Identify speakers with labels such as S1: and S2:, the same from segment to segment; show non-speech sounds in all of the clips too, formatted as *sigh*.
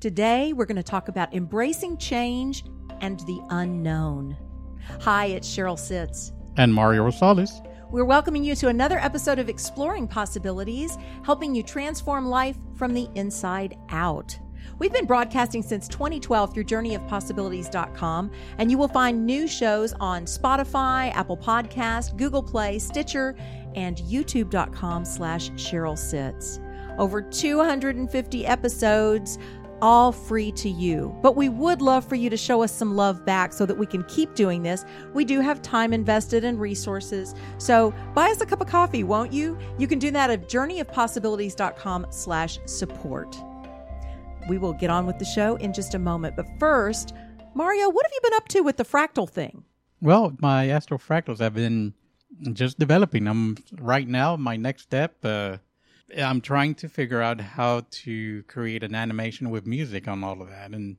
S1: Today, we're going to talk about embracing change and the unknown. Hi, it's Cheryl Sitz.
S2: And Mario Rosales.
S1: We're welcoming you to another episode of Exploring Possibilities, helping you transform life from the inside out. We've been broadcasting since 2012 through journeyofpossibilities.com, and you will find new shows on Spotify, Apple Podcast, Google Play, Stitcher, and youtube.com slash Cheryl Sitz. Over 250 episodes, all free to you. But we would love for you to show us some love back so that we can keep doing this. We do have time invested and resources. So buy us a cup of coffee, won't you? You can do that at journeyofpossibilities.com slash support. We will get on with the show in just a moment. But first, Mario, what have you been up to with the fractal thing?
S2: Well, my astrofractals have been just developing. I'm right now, my next step, uh, I'm trying to figure out how to create an animation with music on all of that, and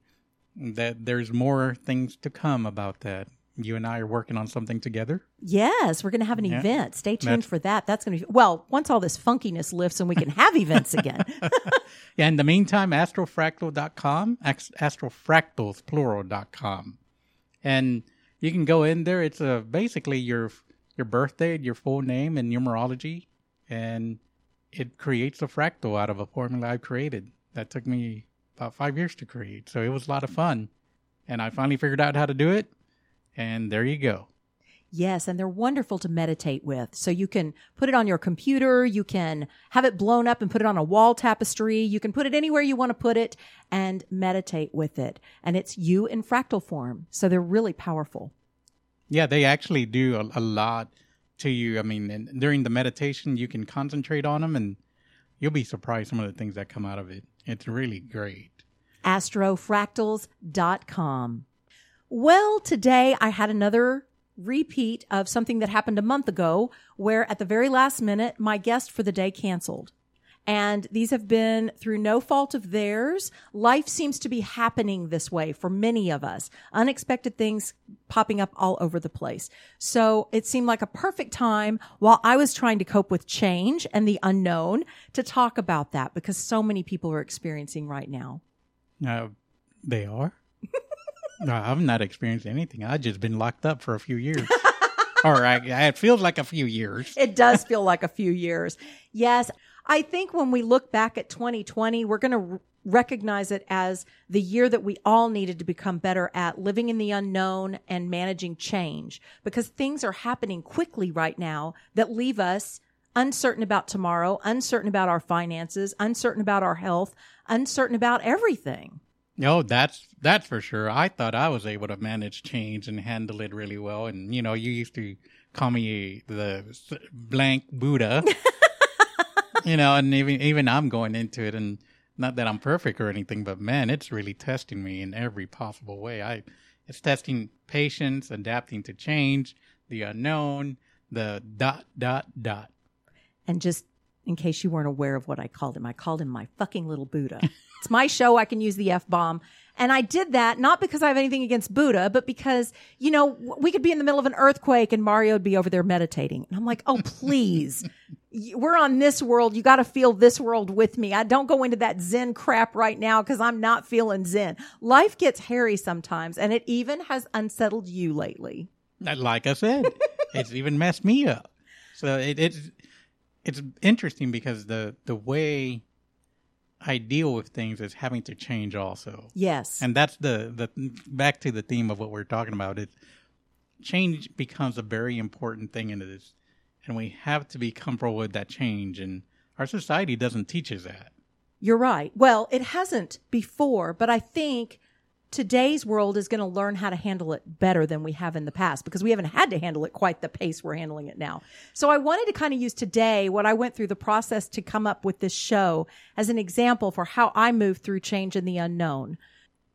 S2: that there's more things to come about that. You and I are working on something together.
S1: Yes, we're going to have an yeah. event. Stay tuned That's, for that. That's going to be well once all this funkiness lifts and we can have events again. *laughs*
S2: yeah. In the meantime, astrofractal.com, astrofractals plural.com, and you can go in there. It's a uh, basically your your birthday, your full name, and numerology, and it creates a fractal out of a formula I've created. That took me about five years to create. So it was a lot of fun. And I finally figured out how to do it. And there you go.
S1: Yes, and they're wonderful to meditate with. So you can put it on your computer, you can have it blown up and put it on a wall tapestry, you can put it anywhere you want to put it and meditate with it. And it's you in fractal form. So they're really powerful.
S2: Yeah, they actually do a, a lot to you. I mean, during the meditation, you can concentrate on them and you'll be surprised some of the things that come out of it. It's really great.
S1: Astrofractals.com. Well, today I had another repeat of something that happened a month ago where at the very last minute, my guest for the day canceled. And these have been through no fault of theirs. Life seems to be happening this way for many of us. Unexpected things popping up all over the place. So it seemed like a perfect time while I was trying to cope with change and the unknown to talk about that because so many people are experiencing right now.
S2: Uh, they are? *laughs* no, I've not experienced anything. I've just been locked up for a few years. or I, it feels like a few years.
S1: It does feel like a few years. Yes. I think when we look back at 2020, we're going to r- recognize it as the year that we all needed to become better at living in the unknown and managing change because things are happening quickly right now that leave us uncertain about tomorrow, uncertain about our finances, uncertain about our health, uncertain about everything.
S2: No, that's that's for sure. I thought I was able to manage change and handle it really well. And you know, you used to call me the blank Buddha. *laughs* you know, and even even I'm going into it, and not that I'm perfect or anything, but man, it's really testing me in every possible way. I, it's testing patience, adapting to change, the unknown, the dot dot dot.
S1: And just in case you weren't aware of what I called him, I called him my fucking little Buddha. it's my show. I can use the f bomb. And I did that not because I have anything against Buddha, but because, you know, we could be in the middle of an earthquake and Mario would be over there meditating. And I'm like, oh, please. We're on this world. You got to feel this world with me. I don't go into that Zen crap right now because I'm not feeling Zen. Life gets hairy sometimes, and it even has unsettled you lately.
S2: Like I said, *laughs* it's even messed me up. So it, it's it's interesting because the the way I deal with things is having to change also.
S1: Yes.
S2: And that's the the back to the theme of what we're talking about is change becomes a very important thing in this and we have to be comfortable with that change and our society doesn't teach us that.
S1: You're right. Well, it hasn't before, but I think today's world is going to learn how to handle it better than we have in the past because we haven't had to handle it quite the pace we're handling it now. So I wanted to kind of use today what I went through the process to come up with this show as an example for how I move through change in the unknown.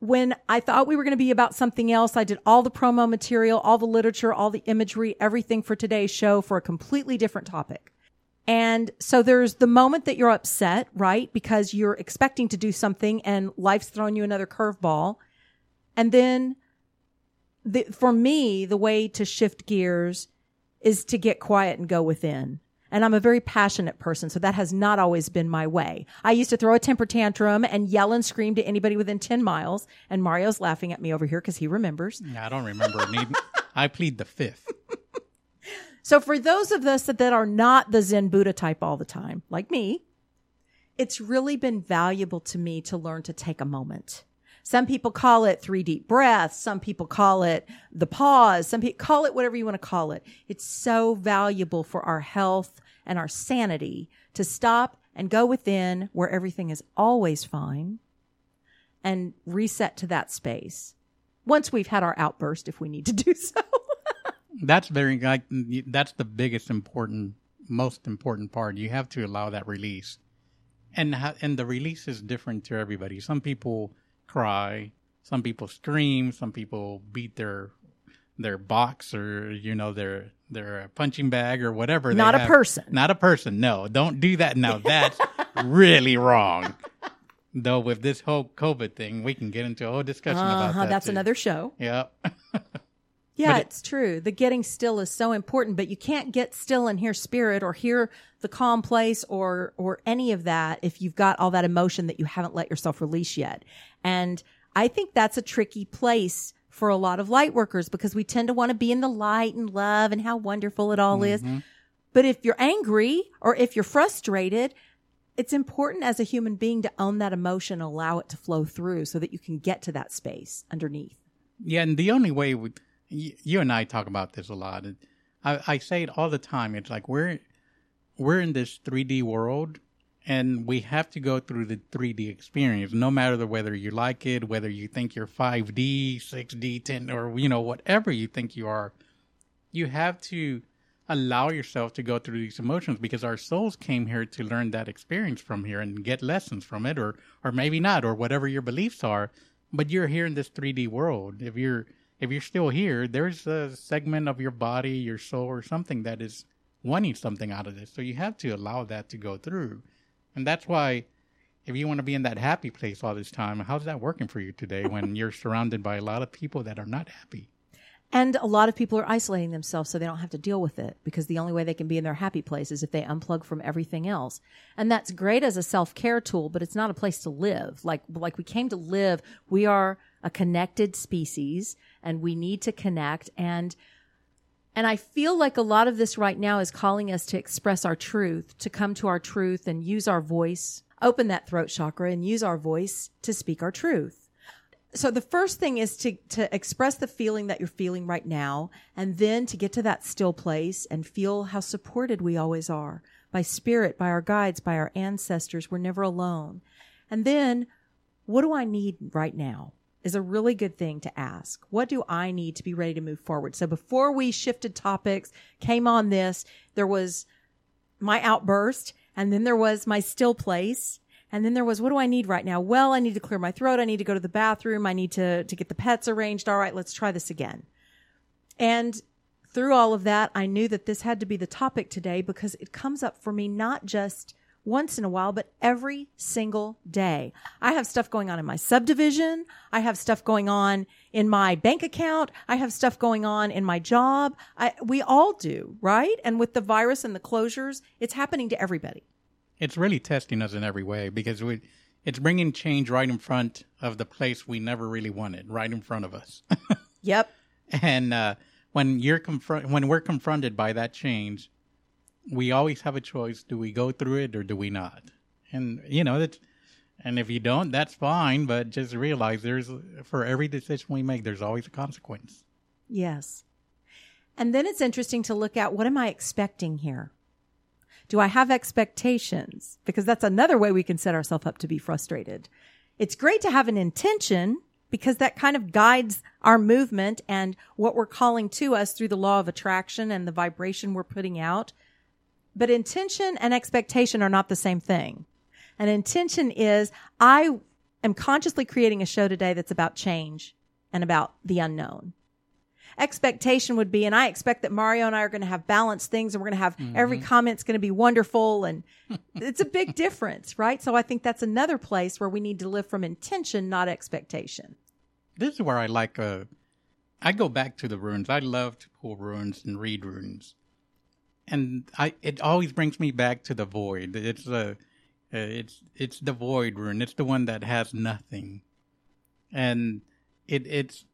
S1: When I thought we were going to be about something else, I did all the promo material, all the literature, all the imagery, everything for today's show for a completely different topic. And so there's the moment that you're upset, right? Because you're expecting to do something and life's thrown you another curveball. And then the, for me, the way to shift gears is to get quiet and go within. And I'm a very passionate person, so that has not always been my way. I used to throw a temper tantrum and yell and scream to anybody within 10 miles. And Mario's laughing at me over here because he remembers.
S2: Yeah, I don't remember. *laughs* I plead the fifth. *laughs*
S1: So for those of us that, that are not the Zen Buddha type all the time, like me, it's really been valuable to me to learn to take a moment. Some people call it three deep breaths. Some people call it the pause. Some people call it whatever you want to call it. It's so valuable for our health and our sanity to stop and go within where everything is always fine and reset to that space once we've had our outburst if we need to do so. *laughs*
S2: that's very that's the biggest important most important part. You have to allow that release. And and the release is different to everybody. Some people cry. Some people scream. Some people beat their their box or you know their their punching bag or whatever.
S1: Not a
S2: have.
S1: person.
S2: Not a person. No, don't do that. Now *laughs* that's really wrong. Though with this whole COVID thing, we can get into a whole discussion uh-huh, about that.
S1: That's
S2: too.
S1: another show.
S2: Yep. *laughs*
S1: yeah, it, it's true. The getting still is so important, but you can't get still and hear spirit or hear the calm place or or any of that if you've got all that emotion that you haven't let yourself release yet. And I think that's a tricky place for a lot of light workers because we tend to want to be in the light and love and how wonderful it all mm-hmm. is. But if you're angry or if you're frustrated, it's important as a human being to own that emotion, allow it to flow through so that you can get to that space underneath.
S2: Yeah, and the only way we, you and I talk about this a lot. I, I say it all the time. It's like we're we're in this 3D world and we have to go through the 3D experience, no matter the, whether you like it, whether you think you're 5D, 6D, 10, or, you know, whatever you think you are. You have to allow yourself to go through these emotions because our souls came here to learn that experience from here and get lessons from it, or, or maybe not, or whatever your beliefs are. But you're here in this 3D world. If you're, if you're still here, there's a segment of your body, your soul, or something that is wanting something out of this. So you have to allow that to go through. And that's why if you want to be in that happy place all this time, how's that working for you today *laughs* when you're surrounded by a lot of people that are not happy?
S1: And a lot of people are isolating themselves so they don't have to deal with it because the only way they can be in their happy place is if they unplug from everything else. And that's great as a self-care tool, but it's not a place to live. Like like we came to live, we are a connected species and we need to connect and and I feel like a lot of this right now is calling us to express our truth, to come to our truth and use our voice, open that throat chakra and use our voice to speak our truth. So the first thing is to, to express the feeling that you're feeling right now and then to get to that still place and feel how supported we always are by spirit, by our guides, by our ancestors. We're never alone. And then what do I need right now? Is a really good thing to ask. What do I need to be ready to move forward? So before we shifted topics, came on this, there was my outburst and then there was my still place. And then there was, what do I need right now? Well, I need to clear my throat. I need to go to the bathroom. I need to, to get the pets arranged. All right, let's try this again. And through all of that, I knew that this had to be the topic today because it comes up for me not just once in a while, but every single day. I have stuff going on in my subdivision. I have stuff going on in my bank account. I have stuff going on in my job. I, we all do, right? And with the virus and the closures, it's happening to everybody.
S2: It's really testing us in every way because we, it's bringing change right in front of the place we never really wanted, right in front of us. *laughs*
S1: yep.
S2: And uh, when you're confront, when we're confronted by that change, we always have a choice: do we go through it or do we not? And you know that, and if you don't, that's fine. But just realize there's for every decision we make, there's always a consequence.
S1: Yes. And then it's interesting to look at what am I expecting here? Do I have expectations? Because that's another way we can set ourselves up to be frustrated. It's great to have an intention because that kind of guides our movement and what we're calling to us through the law of attraction and the vibration we're putting out. But intention and expectation are not the same thing. An intention is I am consciously creating a show today that's about change and about the unknown. Expectation would be, and I expect that Mario and I are going to have balanced things and we're going to have mm-hmm. every comment's going to be wonderful. And *laughs* it's a big difference, right? So I think that's another place where we need to live from intention, not expectation.
S2: This is where I like, uh, I go back to the runes. I love to pull runes and read runes and I it always brings me back to the void. It's a uh, it's it's the void rune. It's the one that has nothing, and it it's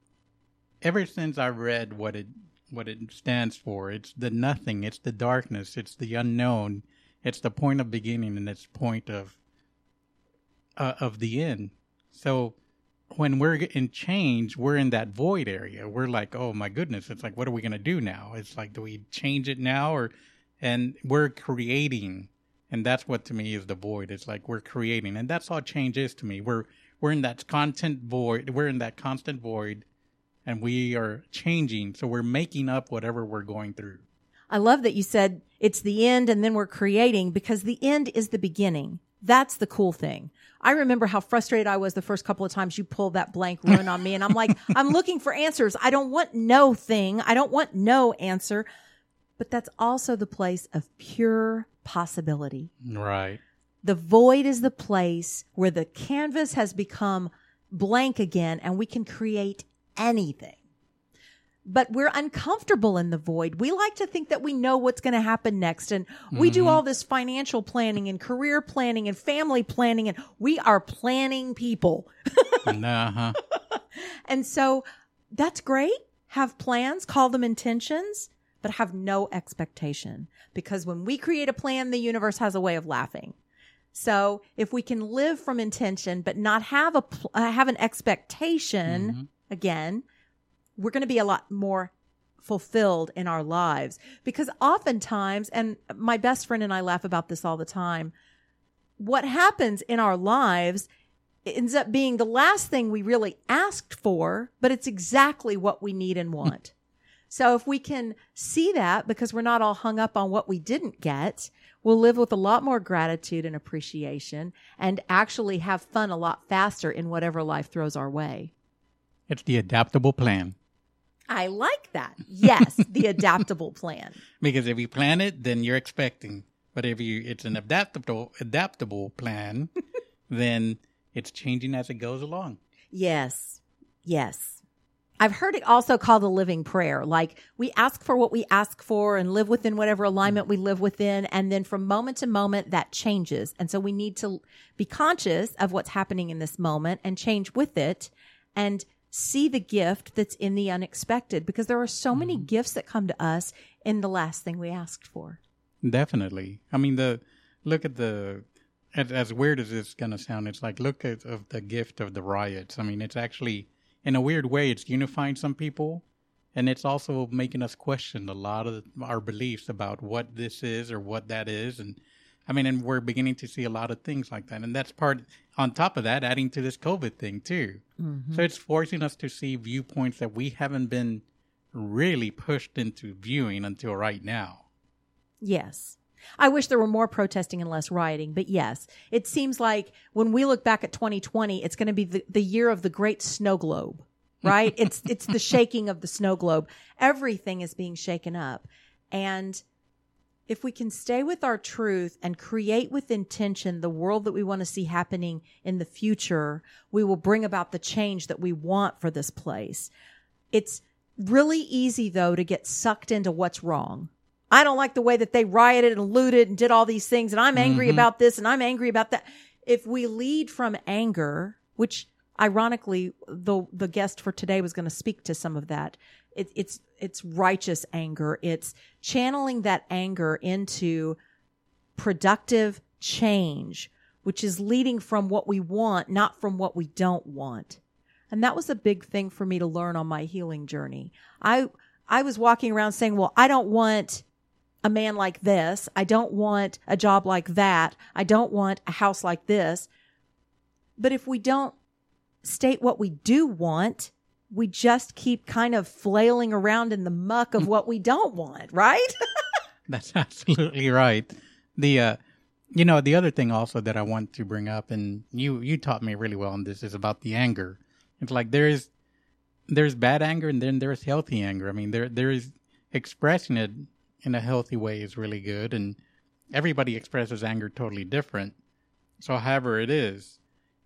S2: ever since I read what it what it stands for. It's the nothing. It's the darkness. It's the unknown. It's the point of beginning and it's point of uh, of the end. So when we're in change, we're in that void area. We're like, oh my goodness, it's like, what are we going to do now? It's like, do we change it now? Or, and we're creating. And that's what to me is the void. It's like we're creating. And that's all change is to me. We're, we're in that constant void. We're in that constant void and we are changing. So we're making up whatever we're going through.
S1: I love that you said it's the end and then we're creating because the end is the beginning. That's the cool thing. I remember how frustrated I was the first couple of times you pulled that blank rune on me. And I'm like, I'm *laughs* looking for answers. I don't want no thing. I don't want no answer. But that's also the place of pure possibility.
S2: Right.
S1: The void is the place where the canvas has become blank again and we can create anything. But we're uncomfortable in the void. We like to think that we know what's going to happen next. And we mm-hmm. do all this financial planning and career planning and family planning, and we are planning people. *laughs* uh-huh. And so that's great. Have plans, call them intentions, but have no expectation. Because when we create a plan, the universe has a way of laughing. So if we can live from intention, but not have a, uh, have an expectation, mm-hmm again, we're going to be a lot more fulfilled in our lives because oftentimes, and my best friend and I laugh about this all the time, what happens in our lives ends up being the last thing we really asked for, but it's exactly what we need and want. *laughs* so if we can see that because we're not all hung up on what we didn't get, we'll live with a lot more gratitude and appreciation and actually have fun a lot faster in whatever life throws our way.
S2: It's the adaptable plan.
S1: I like that. Yes, the adaptable plan. *laughs*
S2: Because if you plan it, then you're expecting. But if you it's an adaptable adaptable plan, *laughs* then it's changing as it goes along.
S1: Yes. Yes. I've heard it also called the living prayer. Like we ask for what we ask for and live within whatever alignment we live within. And then from moment to moment, that changes. And so we need to be conscious of what's happening in this moment and change with it. And see the gift that's in the unexpected because there are so many mm-hmm. gifts that come to us in the last thing we asked for.
S2: Definitely. I mean, the look at the as, as weird as it's gonna sound, it's like look at of the gift of the riots. I mean, it's actually in a weird way, it's unifying some people, and it's also making us question a lot of our beliefs about what this is or what that is, and I mean, and we're beginning to see a lot of things like that. And that's part, on top of that, adding to this COVID thing too. Mm-hmm. So it's forcing us to see viewpoints that we haven't been really pushed into viewing until right now.
S1: Yes. I wish there were more protesting and less rioting, but yes, it seems like when we look back at 2020, it's going to be the, the year of the great snow globe, right? *laughs* it's, it's the shaking of the snow globe. Everything is being shaken up. And if we can stay with our truth and create with intention the world that we want to see happening in the future, we will bring about the change that we want for this place. It's really easy though to get sucked into what's wrong. I don't like the way that they rioted and looted and did all these things and I'm angry mm-hmm. about this and I'm angry about that. If we lead from anger, which ironically the the guest for today was going to speak to some of that it, it's it's righteous anger. It's channeling that anger into productive change, which is leading from what we want, not from what we don't want. And that was a big thing for me to learn on my healing journey. I I was walking around saying, "Well, I don't want a man like this. I don't want a job like that. I don't want a house like this." But if we don't state what we do want, we just keep kind of flailing around in the muck of what we don't want, right? *laughs*
S2: That's absolutely right. The uh you know, the other thing also that I want to bring up and you you taught me really well on this is about the anger. It's like there's there's bad anger and then there's healthy anger. I mean, there there is expressing it in a healthy way is really good and everybody expresses anger totally different. So however it is,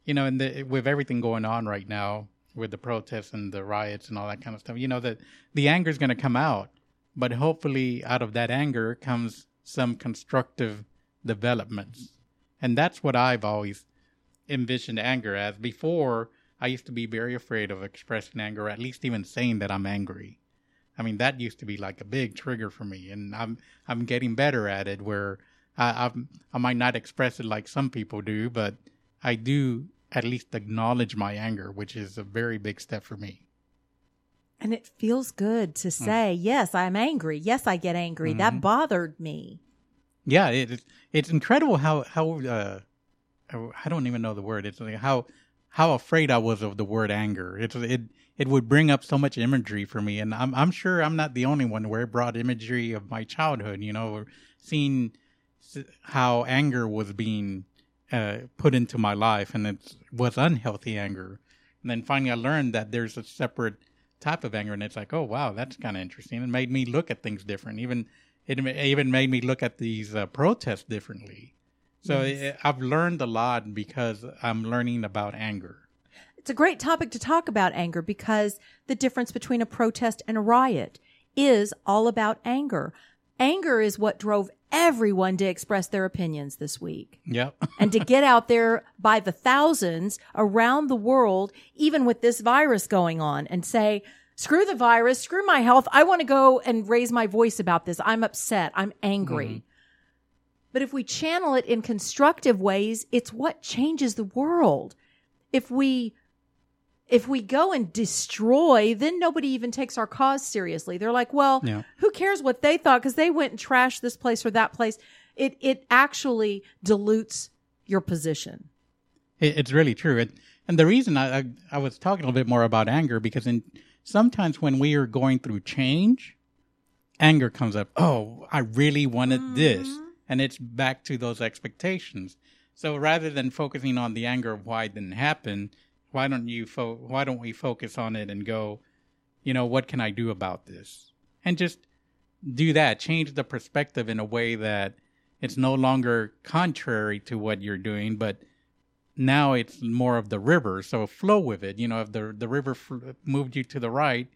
S2: you know, and with everything going on right now, with the protests and the riots and all that kind of stuff. You know that the anger is going to come out, but hopefully out of that anger comes some constructive developments. And that's what I've always envisioned anger as. Before, I used to be very afraid of expressing anger, at least even saying that I'm angry. I mean, that used to be like a big trigger for me, and I'm I'm getting better at it. Where I I'm, I might not express it like some people do, but I do at least acknowledge my anger, which is a very big step for me.
S1: And it feels good to say, mm. yes, I'm angry. Yes, I get angry. Mm-hmm. That bothered me.
S2: Yeah, it, it's incredible how how uh, I don't even know the word. It's like how how afraid I was of the word anger. It's it it would bring up so much imagery for me, and I'm I'm sure I'm not the only one where it brought imagery of my childhood. You know, seeing how anger was being uh, put into my life, and it was unhealthy anger. And then finally, I learned that there's a separate type of anger, and it's like, oh wow, that's kind of interesting. It made me look at things different. Even it even made me look at these uh, protests differently. So yes. it, I've learned a lot because I'm learning about anger.
S1: It's a great topic to talk about anger because the difference between a protest and a riot is all about anger. Anger is what drove everyone to express their opinions this week.
S2: Yep. *laughs*
S1: and to get out there by the thousands around the world, even with this virus going on and say, screw the virus, screw my health. I want to go and raise my voice about this. I'm upset. I'm angry. Mm-hmm. But if we channel it in constructive ways, it's what changes the world. If we if we go and destroy, then nobody even takes our cause seriously. They're like, well, yeah. who cares what they thought because they went and trashed this place or that place. It it actually dilutes your position.
S2: It, it's really true. It, and the reason I, I, I was talking a little bit more about anger because in sometimes when we are going through change, anger comes up. Oh, I really wanted mm-hmm. this, and it's back to those expectations. So rather than focusing on the anger of why it didn't happen, why don't you fo- why don't we focus on it and go you know what can i do about this? And just do that. Change the perspective in a way that it's no longer contrary to what you're doing but now it's more of the river. So flow with it. You know if the the river f- moved you to the right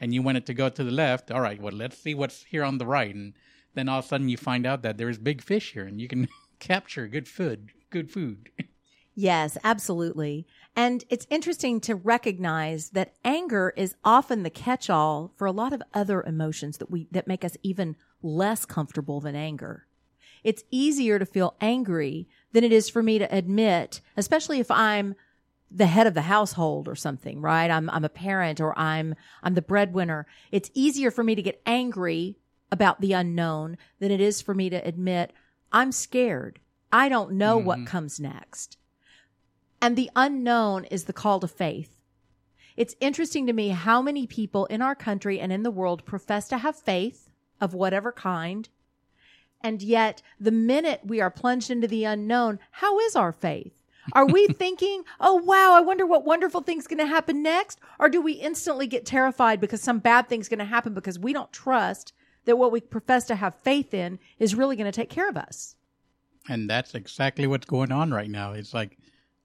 S2: and you wanted to go to the left all right well let's see what's here on the right. And then all of a sudden you find out that there's big fish here and you can *laughs* capture good food good food *laughs*
S1: Yes, absolutely. And it's interesting to recognize that anger is often the catch-all for a lot of other emotions that we, that make us even less comfortable than anger. It's easier to feel angry than it is for me to admit, especially if I'm the head of the household or something, right? I'm, I'm a parent or I'm, I'm the breadwinner. It's easier for me to get angry about the unknown than it is for me to admit I'm scared. I don't know mm-hmm. what comes next. And the unknown is the call to faith. It's interesting to me how many people in our country and in the world profess to have faith of whatever kind. And yet, the minute we are plunged into the unknown, how is our faith? Are we *laughs* thinking, oh, wow, I wonder what wonderful thing's going to happen next? Or do we instantly get terrified because some bad thing's going to happen because we don't trust that what we profess to have faith in is really going to take care of us?
S2: And that's exactly what's going on right now. It's like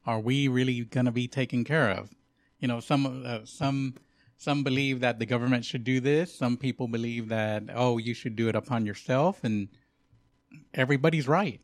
S2: are we really going to be taken care of? You know, some uh, some some believe that the government should do this. Some people believe that oh, you should do it upon yourself, and everybody's right.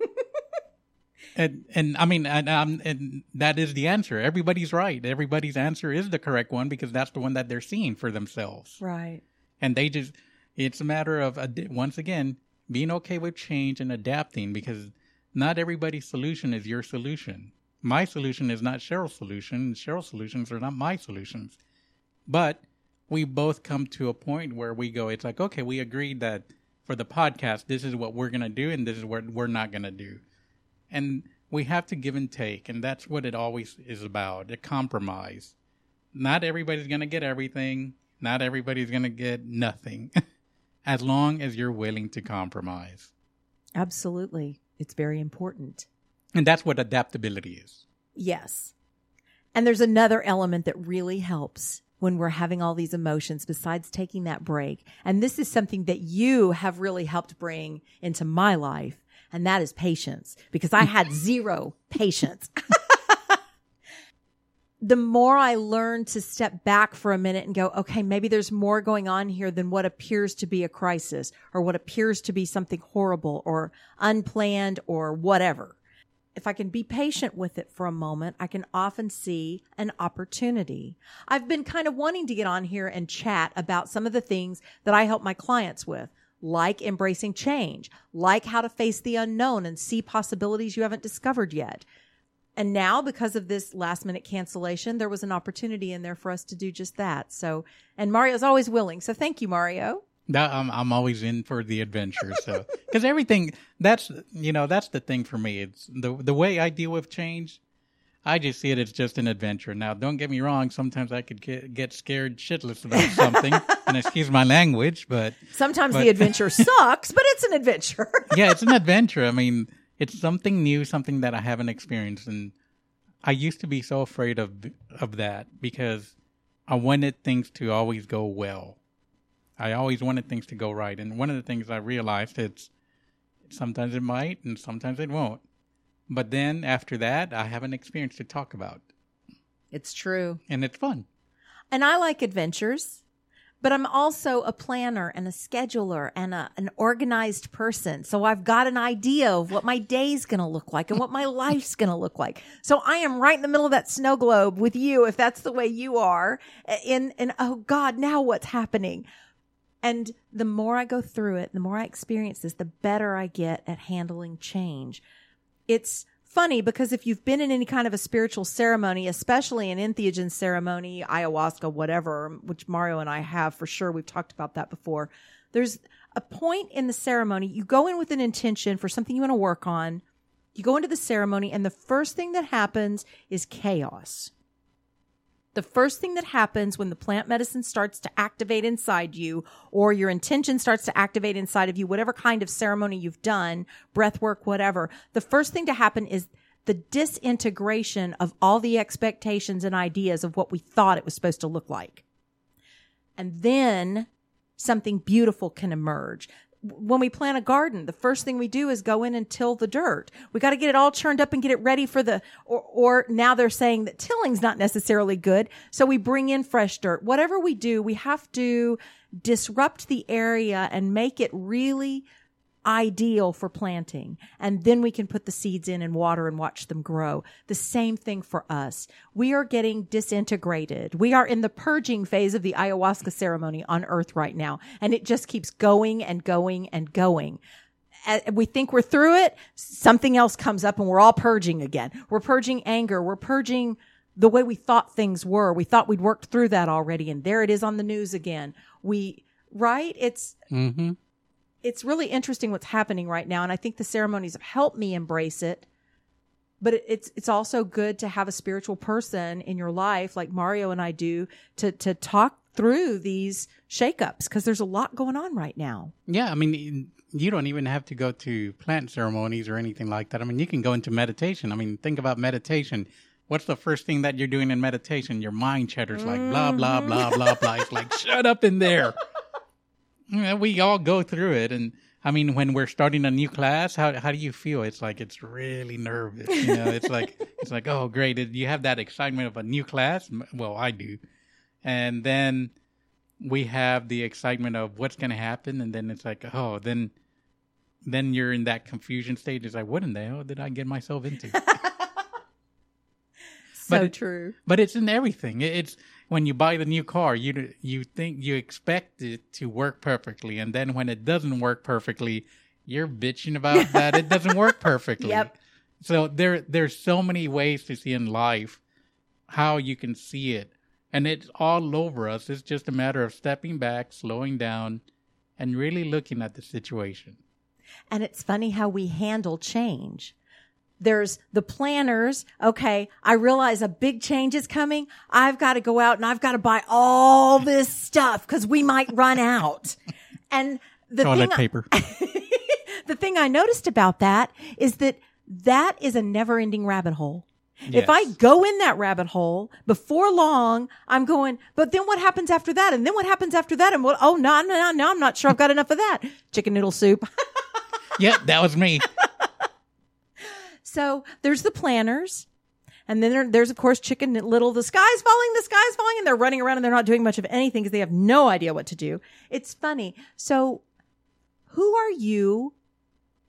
S2: *laughs* and and I mean, and, um, and that is the answer. Everybody's right. Everybody's answer is the correct one because that's the one that they're seeing for themselves.
S1: Right.
S2: And they just, it's a matter of once again being okay with change and adapting because not everybody's solution is your solution my solution is not Cheryl's solution. Cheryl's solutions are not my solutions. But we both come to a point where we go, it's like, okay, we agreed that for the podcast, this is what we're going to do and this is what we're not going to do. And we have to give and take. And that's what it always is about a compromise. Not everybody's going to get everything, not everybody's going to get nothing, *laughs* as long as you're willing to compromise.
S1: Absolutely. It's very important.
S2: And that's what adaptability is.
S1: Yes. And there's another element that really helps when we're having all these emotions besides taking that break. And this is something that you have really helped bring into my life. And that is patience because I had *laughs* zero patience. *laughs* the more I learn to step back for a minute and go, okay, maybe there's more going on here than what appears to be a crisis or what appears to be something horrible or unplanned or whatever. If I can be patient with it for a moment, I can often see an opportunity. I've been kind of wanting to get on here and chat about some of the things that I help my clients with, like embracing change, like how to face the unknown and see possibilities you haven't discovered yet and now, because of this last minute cancellation, there was an opportunity in there for us to do just that. So, and Mario's always willing. So thank you, Mario.
S2: That, I'm I'm always in for the adventure. So *laughs* because everything that's you know that's the thing for me. It's the the way I deal with change. I just see it as just an adventure. Now, don't get me wrong. Sometimes I could get, get scared shitless about *laughs* something, and excuse my language, but
S1: sometimes
S2: but,
S1: the adventure *laughs* sucks, but it's an adventure.
S2: yeah, it's an adventure. I mean, it's something new, something that I haven't experienced, and I used to be so afraid of of that because I wanted things to always go well. I always wanted things to go right, and one of the things I realized it's sometimes it might and sometimes it won't. But then after that, I have an experience to talk about.
S1: It's true,
S2: and it's fun.
S1: And I like adventures but I'm also a planner and a scheduler and a, an organized person. So I've got an idea of what my day's going to look like and what my *laughs* life's going to look like. So I am right in the middle of that snow globe with you, if that's the way you are. In, and oh God, now what's happening? And the more I go through it, the more I experience this, the better I get at handling change. It's, funny because if you've been in any kind of a spiritual ceremony, especially an entheogen ceremony, ayahuasca, whatever, which Mario and I have for sure, we've talked about that before. There's a point in the ceremony. You go in with an intention for something you want to work on. You go into the ceremony and the first thing that happens is chaos. The first thing that happens when the plant medicine starts to activate inside you or your intention starts to activate inside of you, whatever kind of ceremony you've done, breath work, whatever, the first thing to happen is the disintegration of all the expectations and ideas of what we thought it was supposed to look like. And then something beautiful can emerge when we plant a garden, the first thing we do is go in and till the dirt. We got to get it all churned up and get it ready for the, or, or now they're saying that tilling's not necessarily good. So we bring in fresh dirt. Whatever we do, we have to disrupt the area and make it really ideal for planting. And then we can put the seeds in and water and watch them grow. The same thing for us. We are getting disintegrated. We are in the purging phase of the ayahuasca ceremony on earth right now. And it just keeps going and going and going. We think we're through it. Something else comes up and we're all purging again. We're purging anger. We're purging the way we thought things were. We thought we'd worked through that already. And there it is on the news again. We, right? It's,
S2: mm-hmm
S1: it's really interesting what's happening right now. And I think the ceremonies have helped me embrace it. But it's, it's also good to have a spiritual person in your life like Mario and I do to, to talk through these shakeups because there's a lot going on right now.
S2: Yeah. I mean, you don't even have to go to plant ceremonies or anything like that. I mean, you can go into meditation. I mean, think about meditation. What's the first thing that you're doing in meditation? Your mind chatters like blah, blah, mm-hmm. blah, blah, blah. It's like, shut up in there *laughs* we all go through it, and I mean, when we're starting a new class, how how do you feel? It's like it's really nervous. You know, it's like *laughs* it's like oh great, you have that excitement of a new class. Well, I do, and then we have the excitement of what's going to happen, and then it's like oh then then you're in that confusion stage. It's like what in the hell did I get myself into? *laughs*
S1: so but true.
S2: but it's in everything. It's when you buy the new car, you you think you expect it to work perfectly, and then when it doesn't work perfectly, you're bitching about *laughs* that it doesn't work perfectly.
S1: Yep.
S2: So there there's so many ways to see in life how you can see it, and it's all over us. It's just a matter of stepping back, slowing down, and really looking at the situation.
S1: And it's funny how we handle change there's the planners. Okay. I realize a big change is coming. I've got to go out and I've got to buy all this stuff because we might run out. And the
S2: Toilet
S1: thing
S2: paper.
S1: I, *laughs* the thing I noticed about that is that that is a never ending rabbit hole. Yes. If I go in that rabbit hole before long, I'm going, but then what happens after that? And then what happens after that? And what, oh, no, no, no, no, I'm not sure I've got enough of that. Chicken noodle soup. *laughs*
S2: yep, that was me.
S1: So there's the planners. And then there, there's of course chicken little, the sky's falling, the sky's falling, and they're running around and they're not doing much of anything because they have no idea what to do. It's funny. So who are you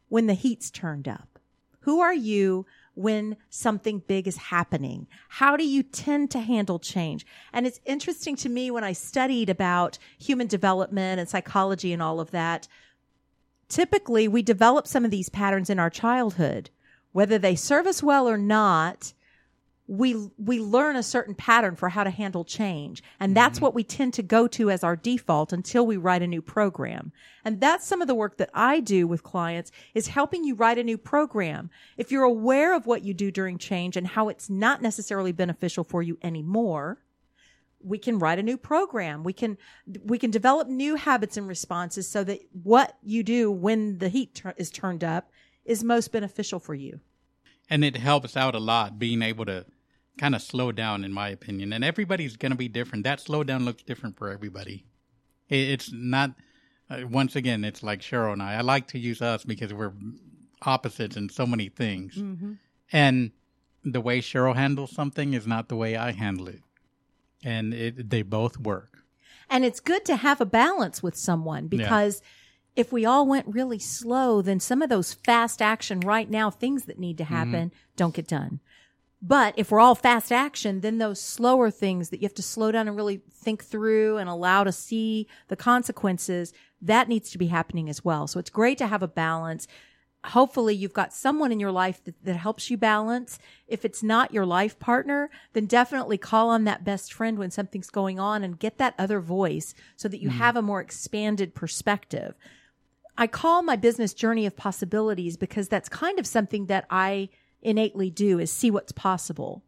S1: when the heat's turned up? Who are you when something big is happening? How do you tend to handle change? And it's interesting to me when I studied about human development and psychology and all of that. Typically, we develop some of these patterns in our childhood. Whether they serve us well or not, we we learn a certain pattern for how to handle change. And that's mm-hmm. what we tend to go to as our default until we write a new program. And that's some of the work that i do with clients is helping you write a new program. If you're aware of what you do during change and how it's not necessarily beneficial for you anymore we can write a new program. We can we can develop new habits and responses so that what you do when the heat is turned up is most beneficial for you
S2: and it helps out a lot being able to kind of slow down, in my opinion. And everybody's going to be different. That slowdown looks different for everybody. It's not. Uh, once again, it's like Cheryl and I. I like to use us because we're opposites in so many things. Mm-hmm. And the way Cheryl handles something is not the way I handle it. And it, they both work.
S1: And it's good to have a balance with someone because yeah. If we all went really slow, then some of those fast action right now things that need to mm-hmm. happen mm-hmm. don't get done. But if we're all fast action, then those slower things that you have to slow down and really think through and allow to see the consequences, that needs to be happening as well. So it's great to have a balance. Hopefully you've got someone in your life that, that helps you balance. If it's not your life partner, then definitely call on that best friend when something's going on and get that other voice so that you mm-hmm. have a more expanded perspective. I call my business journey of possibilities because that's kind of something that I innately do is see what's possible.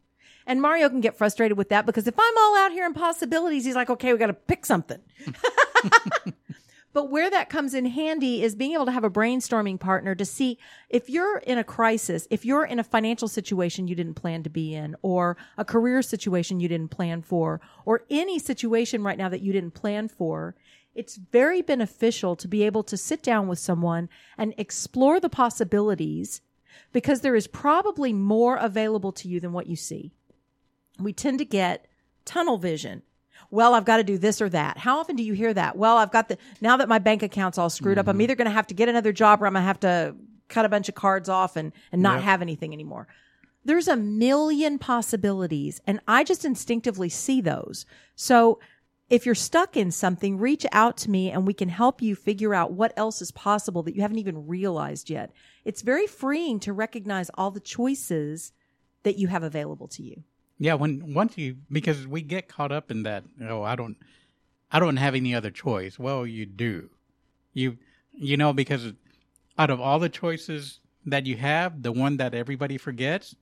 S1: And Mario can get frustrated with that because if I'm all out here in possibilities, he's like, okay, we got to pick something. *laughs* but where that comes in handy is being able to have a brainstorming partner to see if you're in a crisis, if you're in a financial situation you didn't plan to be in, or a career situation you didn't plan for, or any situation right now that you didn't plan for, it's very beneficial to be able to sit down with someone and explore the possibilities because there is probably more available to you than what you see. We tend to get tunnel vision. Well, I've got to do this or that. How often do you hear that? Well, I've got the, now that my bank account's all screwed mm-hmm. up, I'm mm-hmm. either going to have to get another job or I'm going to have to cut a bunch of cards off and, and not yep. have anything anymore. There's a million possibilities and I just instinctively see those. So if you're stuck in something, reach out to me and we can help you figure out what else is possible that you haven't even realized yet. It's very freeing to recognize all the choices that you have available to you.
S2: Yeah, when once you because we get caught up in that, oh, I don't I don't have any other choice. Well, you do. You you know because out of all the choices that you have, the one that everybody forgets,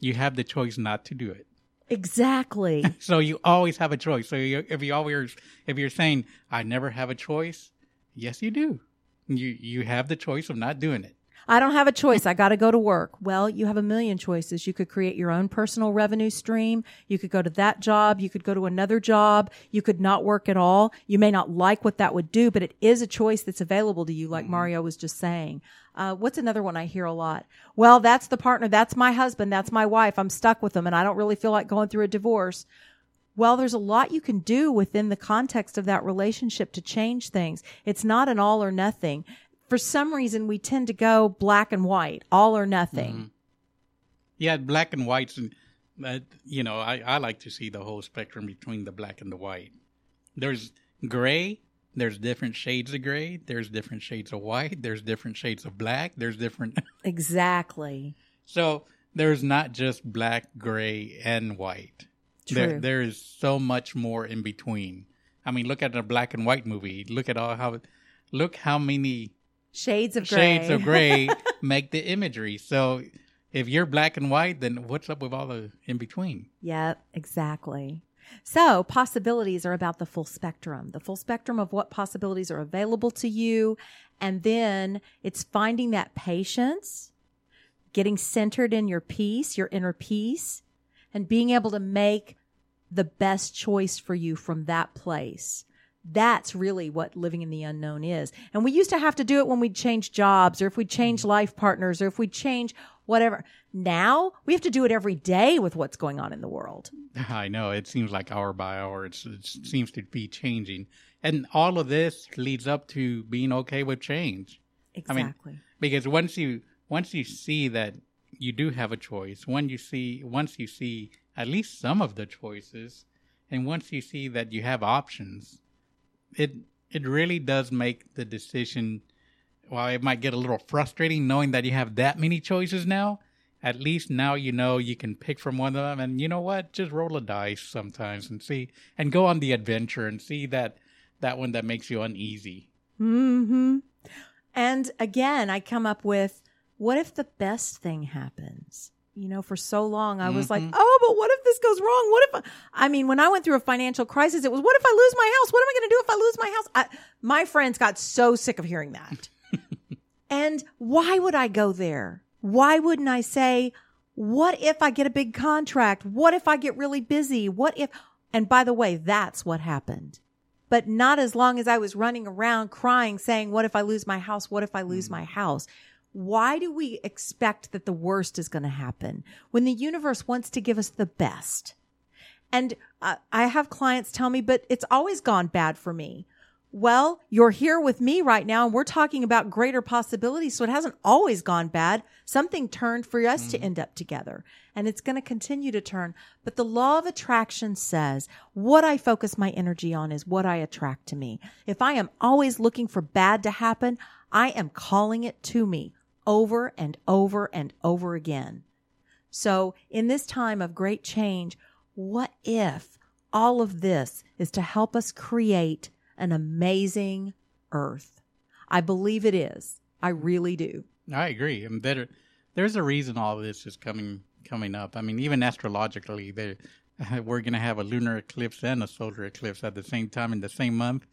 S2: you have the choice not to do it.
S1: Exactly. *laughs*
S2: so you always have a choice. So you, if you always, if you're saying I never have a choice, yes, you do. You you have the choice of not doing it.
S1: I don't have a choice. I got to go to work. Well, you have a million choices. You could create your own personal revenue stream. You could go to that job. You could go to another job. You could not work at all. You may not like what that would do, but it is a choice that's available to you, like mm-hmm. Mario was just saying. Uh, what's another one I hear a lot? Well, that's the partner. That's my husband. That's my wife. I'm stuck with them and I don't really feel like going through a divorce. Well, there's a lot you can do within the context of that relationship to change things. It's not an all or nothing for some reason we tend to go black and white, all or nothing. Mm-hmm.
S2: Yeah, black and whites, and uh, you know, I, I like to see the whole spectrum between the black and the white. There's gray. There's different shades of gray. There's different shades of white. There's different shades of black. There's different. *laughs*
S1: exactly.
S2: So there's not just black, gray, and white. True. There, there is so much more in between. I mean, look at a black and white movie. Look at all how, look how many
S1: Shades of
S2: gray. Shades of gray *laughs* make the imagery. So if you're black and white, then what's up with all the in between?
S1: Yep, exactly. So possibilities are about the full spectrum, the full spectrum of what possibilities are available to you. And then it's finding that patience, getting centered in your peace, your inner peace, and being able to make the best choice for you from that place. That's really what living in the unknown is. And we used to have to do it when we'd change jobs or if we'd change mm-hmm. life partners or if we'd change whatever. Now we have to do it every day with what's going on in the world. *laughs*
S2: I know. It seems like hour by hour, it's, it seems to be changing. And all of this leads up to being okay with change.
S1: Exactly.
S2: I mean, because once you once you see that you do have a choice, when you see once you see at least some of the choices, and once you see that you have options, it it really does make the decision. While it might get a little frustrating knowing that you have that many choices now, at least now you know you can pick from one of them. And you know what? Just roll a dice sometimes and see, and go on the adventure and see that that one that makes you uneasy.
S1: Hmm. And again, I come up with, what if the best thing happens? You know, for so long I was like, oh, but what if goes wrong? What if, I, I mean, when I went through a financial crisis, it was, what if I lose my house? What am I going to do if I lose my house? I, my friends got so sick of hearing that. *laughs* and why would I go there? Why wouldn't I say, what if I get a big contract? What if I get really busy? What if, and by the way, that's what happened. But not as long as I was running around crying, saying, what if I lose my house? What if I lose mm. my house? Why do we expect that the worst is going to happen when the universe wants to give us the best? And uh, I have clients tell me, but it's always gone bad for me. Well, you're here with me right now and we're talking about greater possibilities. So it hasn't always gone bad. Something turned for us to end up together and it's going to continue to turn. But the law of attraction says what I focus my energy on is what I attract to me. If I am always looking for bad to happen, I am calling it to me over and over and over again. So in this time of great change, what if all of this is to help us create an amazing earth? I believe it is. I really do.
S2: I agree. And there, there's a reason all this is coming coming up. I mean, even astrologically, there *laughs* we're going to have a lunar eclipse and a solar eclipse at the same time in the same month.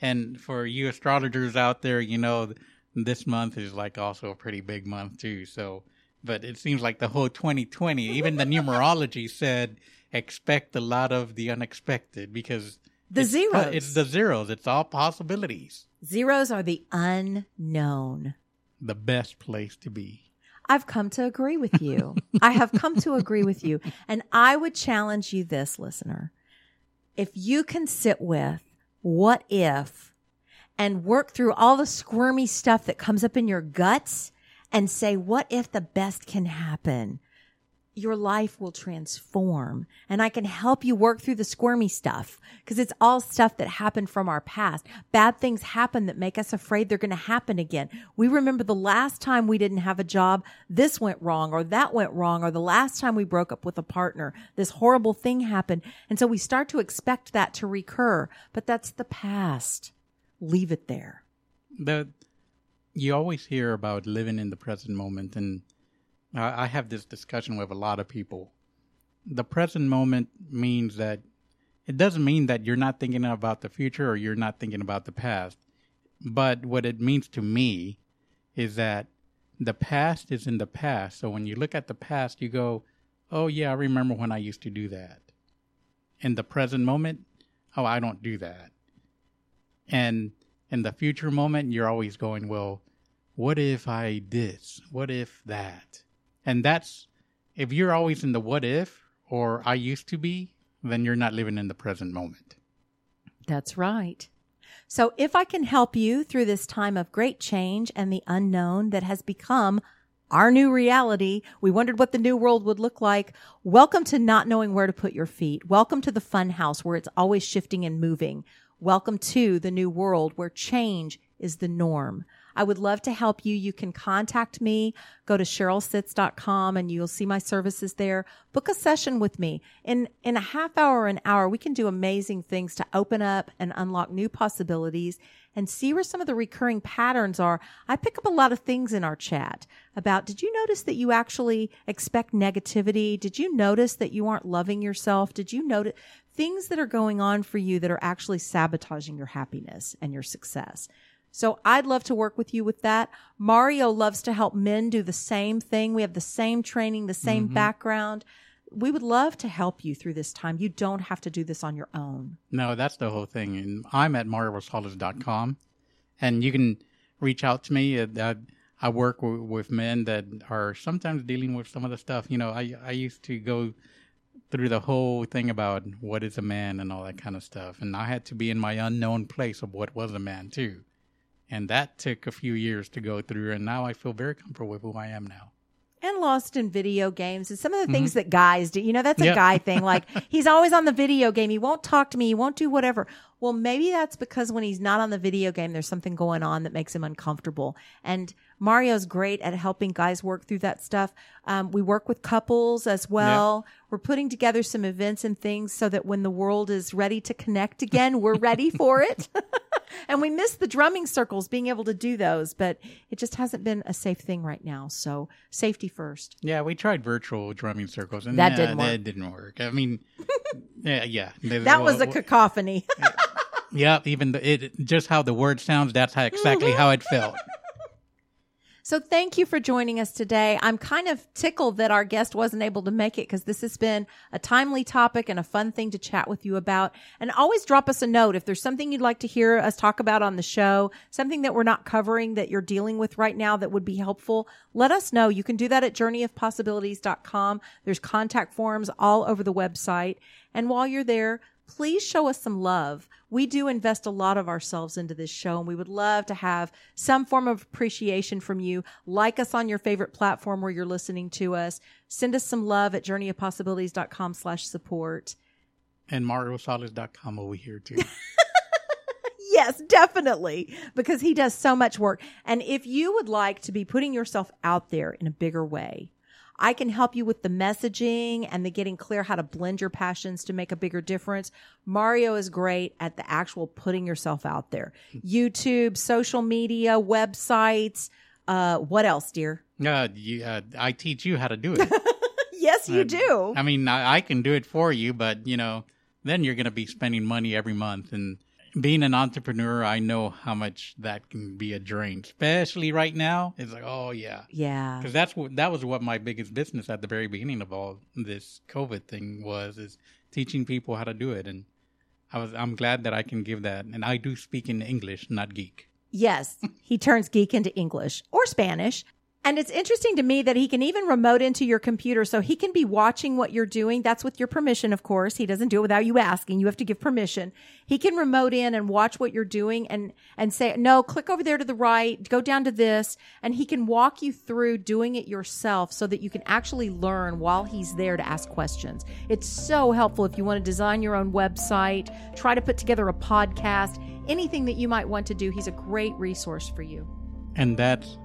S2: And for you astrologers out there, you know, this month is like also a pretty big month too. So, but it seems like the whole 2020, even the numerology said expect a lot of the unexpected because
S1: The
S2: it's, uh,
S1: zeros.
S2: It's the zeros. It's all possibilities.
S1: Zeros are the unknown.
S2: The best place to be.
S1: I've come to agree with you. I have come to agree with you. And I would challenge you this, listener. If you can sit with what if and work through all the squirmy stuff that comes up in your guts and say, what if the best can happen? Your life will transform and I can help you work through the squirmy stuff because it's all stuff that happened from our past. Bad things happen that make us afraid they're going to happen again. We remember the last time we didn't have a job, this went wrong or that went wrong or the last time we broke up with a partner, this horrible thing happened. And so we start to expect that to recur, but that's the past. Leave it there.
S2: the you always hear about living in the present moment and I have this discussion with a lot of people. The present moment means that it doesn't mean that you're not thinking about the future or you're not thinking about the past. But what it means to me is that the past is in the past. So when you look at the past you go oh yeah i remember when i used to do that. In the present moment oh i don't do that and in the future moment, you're always going, well, what if I this? What if that? And that's, if you're always in the what if or I used to be, then you're not living in the present moment.
S1: That's right. So if I can help you through this time of great change and the unknown that has become our new reality, we wondered what the new world would look like. Welcome to not knowing where to put your feet. Welcome to the fun house where it's always shifting and moving. Welcome to the new world where change is the norm. I would love to help you. You can contact me. Go to CherylSitz.com and you'll see my services there. Book a session with me. In, in a half hour, an hour, we can do amazing things to open up and unlock new possibilities and see where some of the recurring patterns are. I pick up a lot of things in our chat about, did you notice that you actually expect negativity? Did you notice that you aren't loving yourself? Did you notice things that are going on for you that are actually sabotaging your happiness and your success? So I'd love to work with you with that. Mario loves to help men do the same thing. We have the same training, the same mm-hmm. background. we would love to help you through this time. You don't have to do this on your own.
S2: No, that's the whole thing. And I'm at mariorosales.com and you can reach out to me. Uh, I, I work w- with men that are sometimes dealing with some of the stuff. You know, I, I used to go through the whole thing about what is a man and all that kind of stuff. And I had to be in my unknown place of what was a man too. And that took a few years to go through. And now I feel very comfortable with who I am now
S1: and lost in video games and some of the things mm-hmm. that guys do. You know, that's a yep. guy thing. Like *laughs* he's always on the video game. He won't talk to me. He won't do whatever. Well, maybe that's because when he's not on the video game, there's something going on that makes him uncomfortable. And Mario's great at helping guys work through that stuff. Um, we work with couples as well. Yep. We're putting together some events and things so that when the world is ready to connect again, we're ready for it. *laughs* and we miss the drumming circles, being able to do those, but it just hasn't been a safe thing right now. So safety first.
S2: Yeah, we tried virtual drumming circles, and
S1: that
S2: yeah,
S1: didn't work.
S2: That didn't work. I mean, *laughs* yeah, yeah,
S1: that was a cacophony.
S2: Yeah, even the, it just how the word sounds. That's how exactly how it felt. *laughs*
S1: So thank you for joining us today. I'm kind of tickled that our guest wasn't able to make it because this has been a timely topic and a fun thing to chat with you about. And always drop us a note if there's something you'd like to hear us talk about on the show, something that we're not covering that you're dealing with right now that would be helpful. Let us know. You can do that at journeyofpossibilities.com. There's contact forms all over the website. And while you're there, please show us some love. We do invest a lot of ourselves into this show and we would love to have some form of appreciation from you. Like us on your favorite platform where you're listening to us. Send us some love at journeyofpossibilities.com slash support.
S2: And mariorosales.com over here too. *laughs*
S1: yes, definitely, because he does so much work. And if you would like to be putting yourself out there in a bigger way, I can help you with the messaging and the getting clear how to blend your passions to make a bigger difference. Mario is great at the actual putting yourself out there. YouTube, social media, websites. Uh, what else, dear?
S2: Uh, you, uh, I teach you how to do it. *laughs*
S1: yes, you do.
S2: I mean, I, I can do it for you, but you know, then you're going to be spending money every month and being an entrepreneur, I know how much that can be a drain, especially right now. It's like, oh yeah,
S1: yeah,
S2: because that's what that was what my biggest business at the very beginning of all this COVID thing was is teaching people how to do it, and I was I'm glad that I can give that, and I do speak in English, not geek.
S1: Yes, he turns geek into English or Spanish. And it's interesting to me that he can even remote into your computer so he can be watching what you're doing. That's with your permission, of course. He doesn't do it without you asking. You have to give permission. He can remote in and watch what you're doing and, and say, no, click over there to the right, go down to this. And he can walk you through doing it yourself so that you can actually learn while he's there to ask questions. It's so helpful if you want to design your own website, try to put together a podcast, anything that you might want to do. He's a great resource for you.
S2: And that's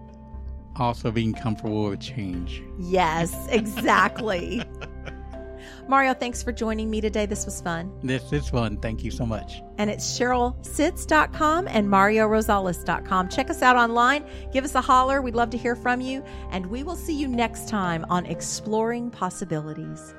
S2: also being comfortable with change.
S1: Yes, exactly. *laughs* Mario, thanks for joining me today. This was fun.
S2: This is fun. Thank you so much.
S1: And it's CherylSitz.com and MarioRosales.com. Check us out online. Give us a holler. We'd love to hear from you. And we will see you next time on Exploring Possibilities.